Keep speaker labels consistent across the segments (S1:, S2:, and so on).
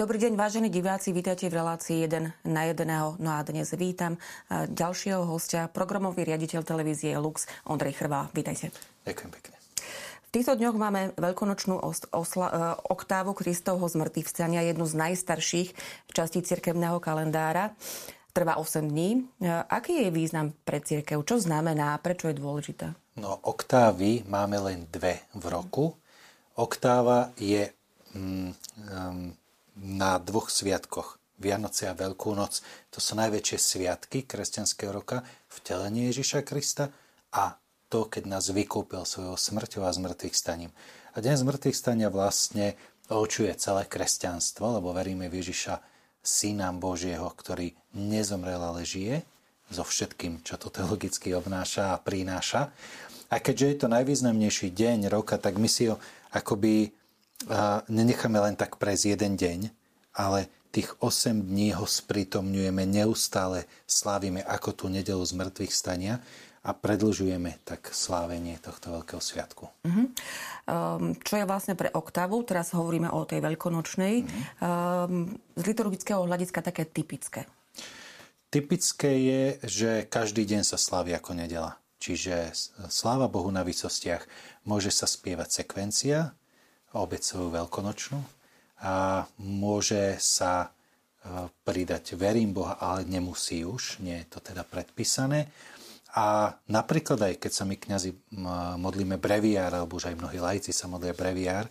S1: Dobrý deň, vážení diváci, vítajte v relácii 1 na 1. No a dnes vítam ďalšieho hostia, programový riaditeľ televízie Lux, Ondrej Chrvá. Vítajte.
S2: Ďakujem pekne.
S1: V týchto dňoch máme veľkonočnú osla- e, oktávu Kristovho zmrtvých vstania, jednu z najstarších častí cirkevného kalendára. Trvá 8 dní. E, aký je význam pre cirkev? Čo znamená? Prečo je dôležitá?
S2: No, oktávy máme len dve v roku. Oktáva je mm, um, na dvoch sviatkoch. Vianoce a Veľkú noc. To sú najväčšie sviatky kresťanského roka, vtelenie Ježiša Krista a to, keď nás vykúpil svojou smrťou a zmrtvých staním. A deň zmrtvých stania vlastne očuje celé kresťanstvo, lebo veríme v Ježiša, Syna Božieho, ktorý nezomrel, ale žije, so všetkým, čo to teologicky obnáša a prináša. A keďže je to najvýznamnejší deň roka, tak my si ho akoby nenecháme len tak prejsť jeden deň, ale tých 8 dní ho sprítomňujeme, neustále slávime ako tú nedelu z mŕtvych stania a predlžujeme tak slávenie tohto veľkého sviatku. Uh-huh.
S1: Um, čo je vlastne pre oktavu, teraz hovoríme o tej veľkonočnej, uh-huh. um, z liturgického hľadiska také typické?
S2: Typické je, že každý deň sa slávi ako nedela. Čiže sláva Bohu na výsostiach môže sa spievať sekvencia, obecovú veľkonočnú a môže sa e, pridať verím Boha, ale nemusí už, nie je to teda predpísané. A napríklad aj keď sa my kňazi modlíme breviár, alebo už aj mnohí lajci sa modlia breviár,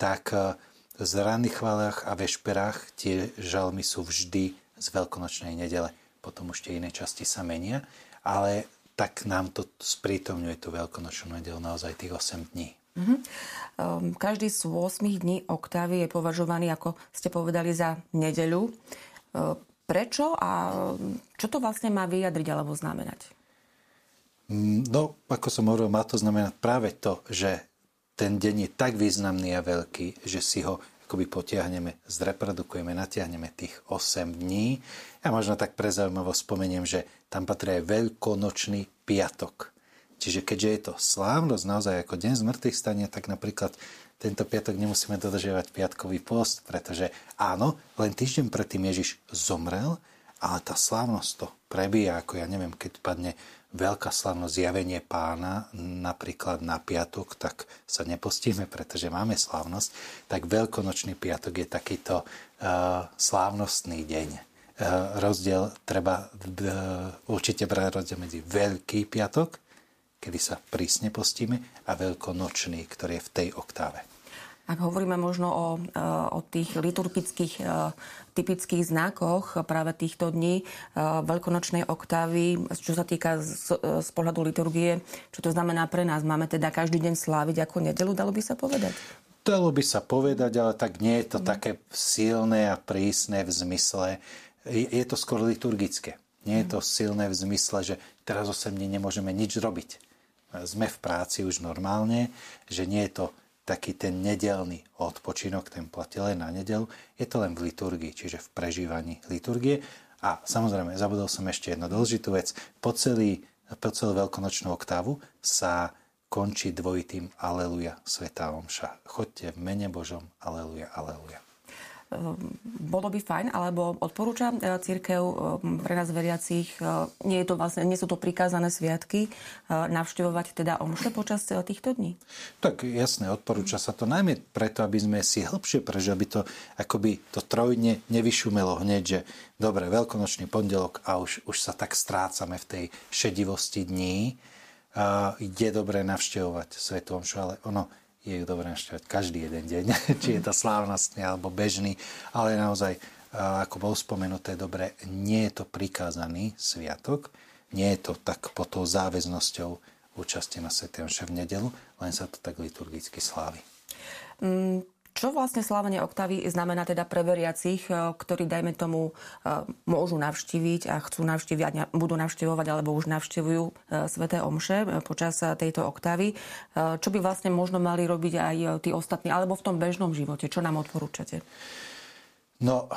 S2: tak e, z ranných chválach a vešperách tie žalmy sú vždy z veľkonočnej nedele. Potom už tie iné časti sa menia, ale tak nám to sprítomňuje tú veľkonočnú nedelu naozaj tých 8 dní.
S1: Mm-hmm. Každý z 8 dní oktávy je považovaný, ako ste povedali, za nedeľu. Ehm, prečo a čo to vlastne má vyjadriť alebo znamenať?
S2: Mm, no, ako som hovoril, má to znamenať práve to, že ten deň je tak významný a veľký, že si ho akoby potiahneme, zreprodukujeme, natiahneme tých 8 dní. Ja možno tak pre spomeniem, že tam patrí aj veľkonočný piatok. Čiže keďže je to slávnosť naozaj ako deň zmrtvých stania, tak napríklad tento piatok nemusíme dodržiavať piatkový post, pretože áno, len týždeň predtým Ježiš zomrel, ale tá slávnosť to prebíja, ako ja neviem, keď padne veľká slávnosť zjavenie pána, napríklad na piatok, tak sa nepostíme, pretože máme slávnosť, tak veľkonočný piatok je takýto uh, slávnostný deň. Uh, rozdiel treba uh, určite brať rozdiel medzi Veľký piatok kedy sa prísne postíme, a veľkonočný, ktorý je v tej oktáve.
S1: Ak hovoríme možno o, e, o tých liturgických e, typických znakoch práve týchto dní e, veľkonočnej oktávy, čo sa týka z, z pohľadu liturgie, čo to znamená pre nás? Máme teda každý deň sláviť ako nedelu, dalo by sa povedať?
S2: Dalo by sa povedať, ale tak nie je to mm. také silné a prísne v zmysle, je, je to skôr liturgické. Nie je to silné v zmysle, že teraz 8 dní nemôžeme nič robiť sme v práci už normálne, že nie je to taký ten nedelný odpočinok, ten platí len na nedelu, je to len v liturgii, čiže v prežívaní liturgie. A samozrejme, zabudol som ešte jednu dôležitú vec. Po, celý, po celú veľkonočnú oktávu sa končí dvojitým Aleluja, Svetá Omša. Chodte v mene Božom, Aleluja, Aleluja.
S1: Ehm, bolo by fajn, alebo odporúča e, církev e, pre nás veriacich, e, nie, je to vlastne, nie sú to prikázané sviatky, navštevovať teda omše počas týchto dní?
S2: Tak jasné, odporúča sa to najmä preto, aby sme si hĺbšie prežili, aby to akoby to trojne nevyšumelo hneď, že dobre, veľkonočný pondelok a už, už sa tak strácame v tej šedivosti dní. je dobré navštevovať Svetu Omšu, ale ono je dobré našťovať každý jeden deň, či je to slávnostný alebo bežný, ale naozaj, ako bol spomenuté, dobre, nie je to prikázaný sviatok, nie je to tak pod tou záväznosťou účasti na Sv. v nedelu, len sa to tak liturgicky slávi.
S1: Mm, čo vlastne slávenie oktavy znamená teda pre veriacich, e, ktorí, dajme tomu, e, môžu navštíviť a chcú navštíviť, budú navštevovať alebo už navštevujú e, sveté omše počas tejto oktavy. Čo by vlastne možno mali robiť aj tí ostatní, alebo v tom bežnom živote? Čo nám odporúčate?
S2: No,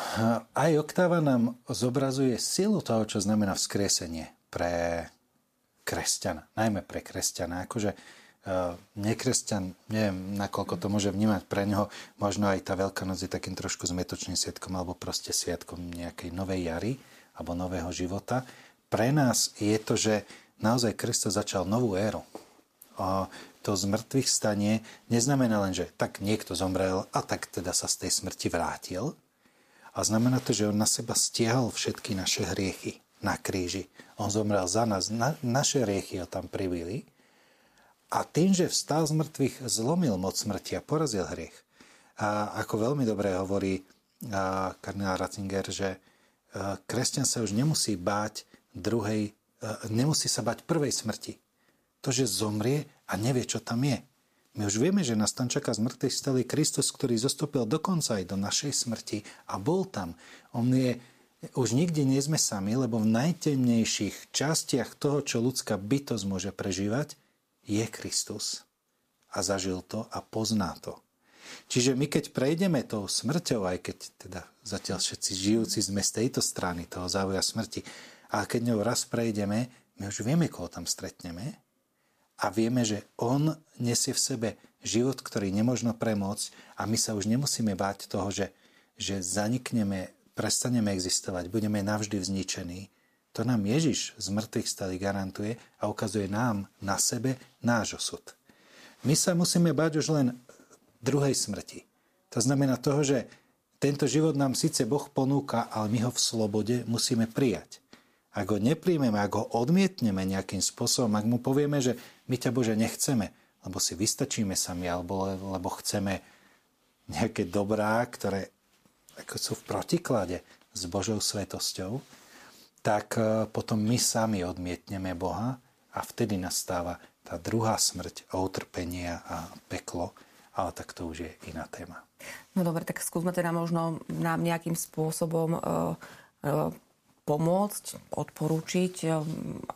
S2: aj oktáva nám zobrazuje silu toho, čo znamená vzkriesenie pre kresťana, najmä pre kresťana. Akože nekresťan, neviem, nakoľko to môže vnímať pre neho, možno aj tá Veľká noc je takým trošku zmetočným sviatkom alebo proste sviatkom nejakej novej jary alebo nového života. Pre nás je to, že naozaj Kristus začal novú éru. To z mŕtvych stanie neznamená len, že tak niekto zomrel a tak teda sa z tej smrti vrátil. A znamená to, že on na seba stiahol všetky naše hriechy na kríži. On zomrel za nás, na, naše hriechy ho tam pribili a tým, že vstal z mŕtvych, zlomil moc smrti a porazil hriech. A ako veľmi dobre hovorí kardinál Ratzinger, že kresťan sa už nemusí báť druhej, nemusí sa báť prvej smrti. To, že zomrie a nevie, čo tam je. My už vieme, že nás tam čaká z mŕtvych stalý Kristus, ktorý zostúpil dokonca aj do našej smrti a bol tam. On je, už nikdy nie sme sami, lebo v najtemnejších častiach toho, čo ľudská bytosť môže prežívať, je Kristus a zažil to a pozná to. Čiže my keď prejdeme tou smrťou, aj keď teda zatiaľ všetci žijúci sme z tejto strany toho závoja smrti, a keď ňou raz prejdeme, my už vieme, koho tam stretneme a vieme, že on nesie v sebe život, ktorý nemožno premôcť a my sa už nemusíme báť toho, že, že zanikneme, prestaneme existovať, budeme navždy vzničení, to nám Ježiš z mŕtvych stali garantuje a ukazuje nám na sebe náš osud. My sa musíme bať už len druhej smrti. To znamená toho, že tento život nám síce Boh ponúka, ale my ho v slobode musíme prijať. Ak ho nepríjmeme, ak ho odmietneme nejakým spôsobom, ak mu povieme, že my ťa Bože nechceme, lebo si vystačíme sami, alebo lebo chceme nejaké dobrá, ktoré ako sú v protiklade s Božou svetosťou, tak e, potom my sami odmietneme Boha a vtedy nastáva tá druhá smrť a utrpenie a peklo, ale tak to už je iná téma.
S1: No dobre, tak skúsme teda možno nám nejakým spôsobom uh, uh, pomôcť, odporúčiť,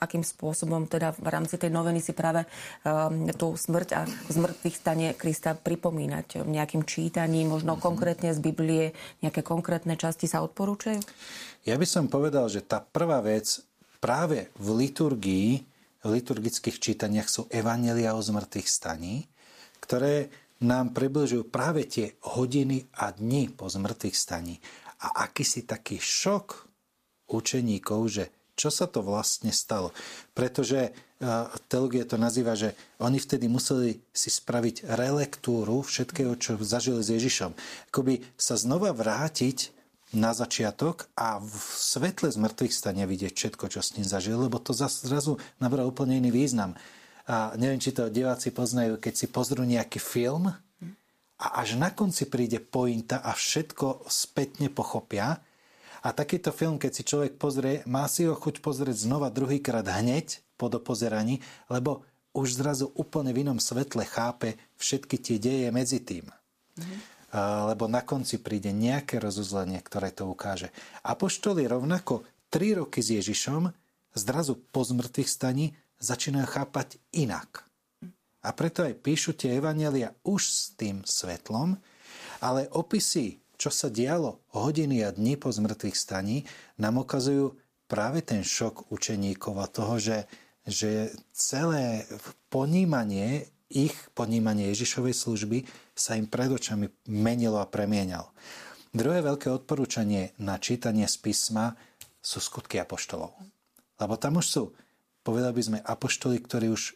S1: akým spôsobom teda v rámci tej noveny si práve um, tú smrť a zmrtvých stane Krista pripomínať nejakým čítaním, možno mm-hmm. konkrétne z Biblie, nejaké konkrétne časti sa odporúčajú?
S2: Ja by som povedal, že tá prvá vec práve v liturgii, v liturgických čítaniach sú evanelia o zmrtvých staní, ktoré nám približujú práve tie hodiny a dni po zmrtvých staní. A akýsi taký šok učeníkov, že čo sa to vlastne stalo. Pretože teológia to nazýva, že oni vtedy museli si spraviť relektúru všetkého, čo zažili s Ježišom. Akoby sa znova vrátiť na začiatok a v svetle z mŕtvych stane vidieť všetko, čo s ním zažil, lebo to zrazu nabrá úplne iný význam. A neviem, či to diváci poznajú, keď si pozrú nejaký film a až na konci príde pointa a všetko spätne pochopia, a takýto film, keď si človek pozrie, má si ho chuť pozrieť znova druhýkrát hneď po dopozeraní, lebo už zrazu úplne v inom svetle chápe všetky tie deje medzi tým. Mm-hmm. Lebo na konci príde nejaké rozuzlenie, ktoré to ukáže. Apoštoli rovnako tri roky s Ježišom zrazu po zmrtvých staní začínajú chápať inak. A preto aj píšu tie evanelia už s tým svetlom, ale opisy čo sa dialo hodiny a dní po zmrtvých staní, nám ukazujú práve ten šok učeníkov a toho, že, že celé ponímanie, ich ponímanie Ježišovej služby sa im pred očami menilo a premienalo. Druhé veľké odporúčanie na čítanie z písma sú skutky apoštolov. Lebo tam už sú, povedali by sme, apoštoli, ktorí už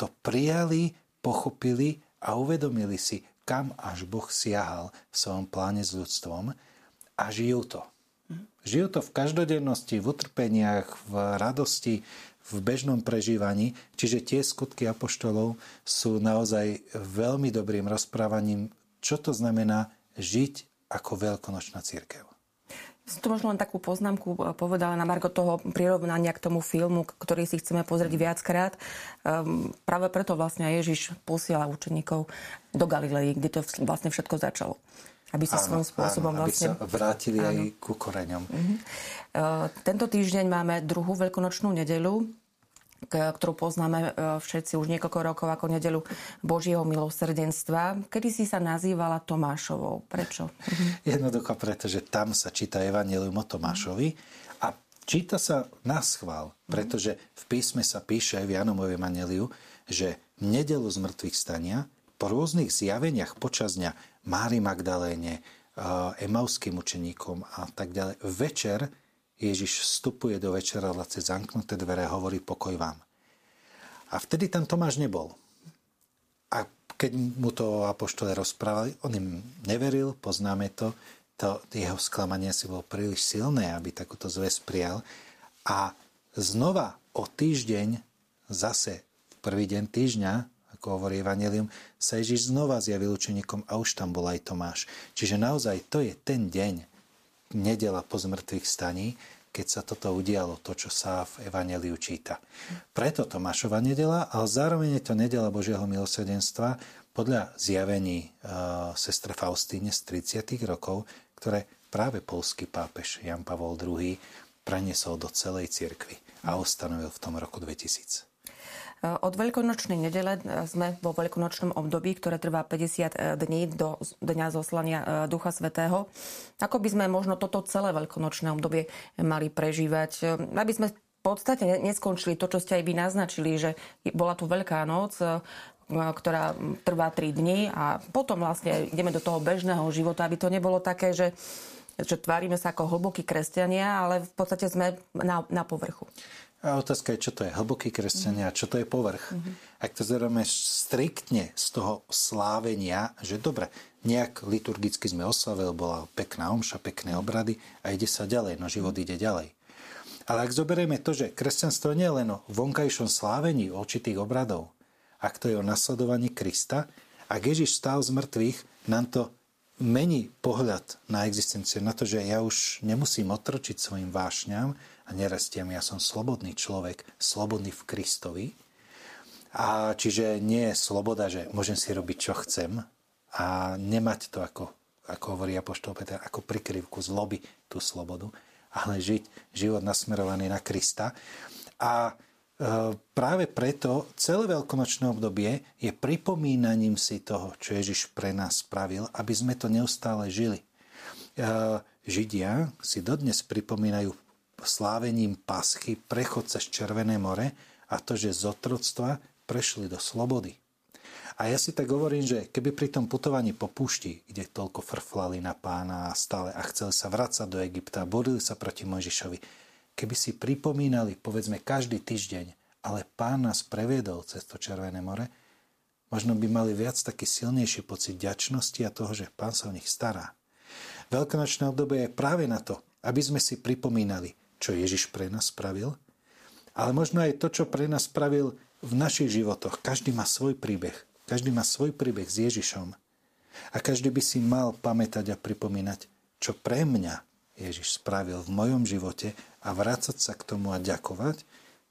S2: to prijali, pochopili a uvedomili si, kam až Boh siahal v svojom pláne s ľudstvom a žijú to. Žijú to v každodennosti, v utrpeniach, v radosti, v bežnom prežívaní. Čiže tie skutky apoštolov sú naozaj veľmi dobrým rozprávaním, čo to znamená žiť ako veľkonočná církev.
S1: Som tu možno len takú poznámku eh, povedala na Marko toho prirovnania k tomu filmu, ktorý si chceme pozrieť viackrát. Um, práve preto vlastne Ježiš posiela učeníkov do Galilei, kde to vlastne všetko začalo. Aby sa svojím spôsobom
S2: áno,
S1: vlastne...
S2: Aby sa vrátili áno. aj ku koreňom. Uh-huh.
S1: Uh, tento týždeň máme druhú veľkonočnú nedelu ktorú poznáme e, všetci už niekoľko rokov ako nedelu Božieho milosrdenstva. Kedy si sa nazývala Tomášovou? Prečo?
S2: Jednoducho preto, že tam sa číta Evangelium o Tomášovi a číta sa na schvál, pretože v písme sa píše aj v Janovom Evangeliu, že nedelu z mŕtvych stania, po rôznych zjaveniach počas dňa Mári Magdaléne, emauským učeníkom a tak ďalej, večer Ježiš vstupuje do večera cez zamknuté dvere hovorí pokoj vám. A vtedy tam Tomáš nebol. A keď mu to apoštole rozprávali, on im neveril, poznáme to, to jeho sklamanie si bolo príliš silné, aby takúto zväz prijal. A znova o týždeň, zase v prvý deň týždňa, ako hovorí Evangelium, sa Ježiš znova zjavil učeníkom a už tam bol aj Tomáš. Čiže naozaj to je ten deň, nedela po zmrtvých staní, keď sa toto udialo, to, čo sa v Evangeliu číta. Preto Tomášova nedela, ale zároveň je to nedela Božieho milosrdenstva podľa zjavení uh, sestre Faustíne z 30. rokov, ktoré práve polský pápež Jan Pavol II preniesol do celej cirkvi a ustanovil v tom roku 2000.
S1: Od veľkonočnej nedele e, sme vo veľkonočnom období, ktoré trvá 50 e, dní do dňa zoslania Ducha Svetého. Ako by sme možno toto celé veľkonočné obdobie mali prežívať, aby sme v podstate neskončili to, čo ste aj vy naznačili, že bola tu Veľká noc, ktorá trvá 3 dní a potom vlastne ideme do toho bežného života, aby to nebolo také, že že tvárime sa ako hlbokí kresťania, ale v podstate sme na, na povrchu.
S2: A otázka je, čo to je hlboký kresťania a čo to je povrch. Mm-hmm. Ak to zrieme striktne z toho slávenia, že dobre, nejak liturgicky sme oslavili, bola pekná omša, pekné obrady a ide sa ďalej, no život ide ďalej. Ale ak zoberieme to, že kresťanstvo nie je len o vonkajšom slávení určitých obradov, ak to je o nasledovaní Krista, ak Ježiš stál z mŕtvych, nám to mení pohľad na existenciu, na to, že ja už nemusím otročiť svojim vášňam, a nerastiem. Ja som slobodný človek, slobodný v Kristovi. A čiže nie je sloboda, že môžem si robiť, čo chcem a nemať to, ako, ako hovorí Apoštol Peter, ako prikryvku zloby, tú slobodu, ale žiť život nasmerovaný na Krista. A práve preto celé veľkonočné obdobie je pripomínaním si toho, čo Ježiš pre nás spravil, aby sme to neustále žili. E, Židia si dodnes pripomínajú slávením paschy prechod cez Červené more a to, že z otroctva prešli do slobody. A ja si tak hovorím, že keby pri tom putovaní po púšti, kde toľko frflali na pána a stále a chceli sa vrácať do Egypta, borili sa proti Mojžišovi, keby si pripomínali, povedzme, každý týždeň, ale pán nás previedol cez to Červené more, možno by mali viac taký silnejší pocit ďačnosti a toho, že pán sa o nich stará. Veľkonočné obdobie je práve na to, aby sme si pripomínali, čo Ježiš pre nás spravil, ale možno aj to, čo pre nás spravil v našich životoch. Každý má svoj príbeh. Každý má svoj príbeh s Ježišom. A každý by si mal pamätať a pripomínať, čo pre mňa Ježiš spravil v mojom živote a vrácať sa k tomu a ďakovať,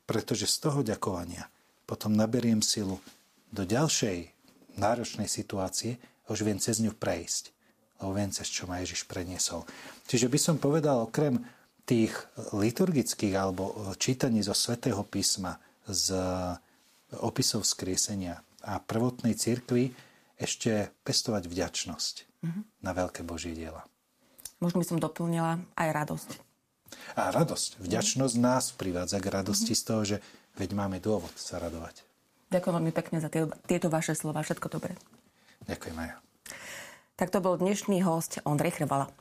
S2: pretože z toho ďakovania potom naberiem silu do ďalšej náročnej situácie a už viem cez ňu prejsť, lebo viem, cez čo ma Ježiš preniesol. Čiže by som povedal, okrem tých liturgických alebo čítaní zo svätého písma, z opisov skriesenia a prvotnej cirkvi ešte pestovať vďačnosť mm-hmm. na veľké Božie diela.
S1: Možno by som doplnila aj radosť.
S2: A radosť. Vďačnosť nás privádza k radosti mm-hmm. z toho, že veď máme dôvod sa radovať.
S1: Ďakujem veľmi pekne za tie, tieto vaše slova. Všetko dobré.
S2: Ďakujem aj ja.
S1: Tak to bol dnešný host Ondrej Chrbala.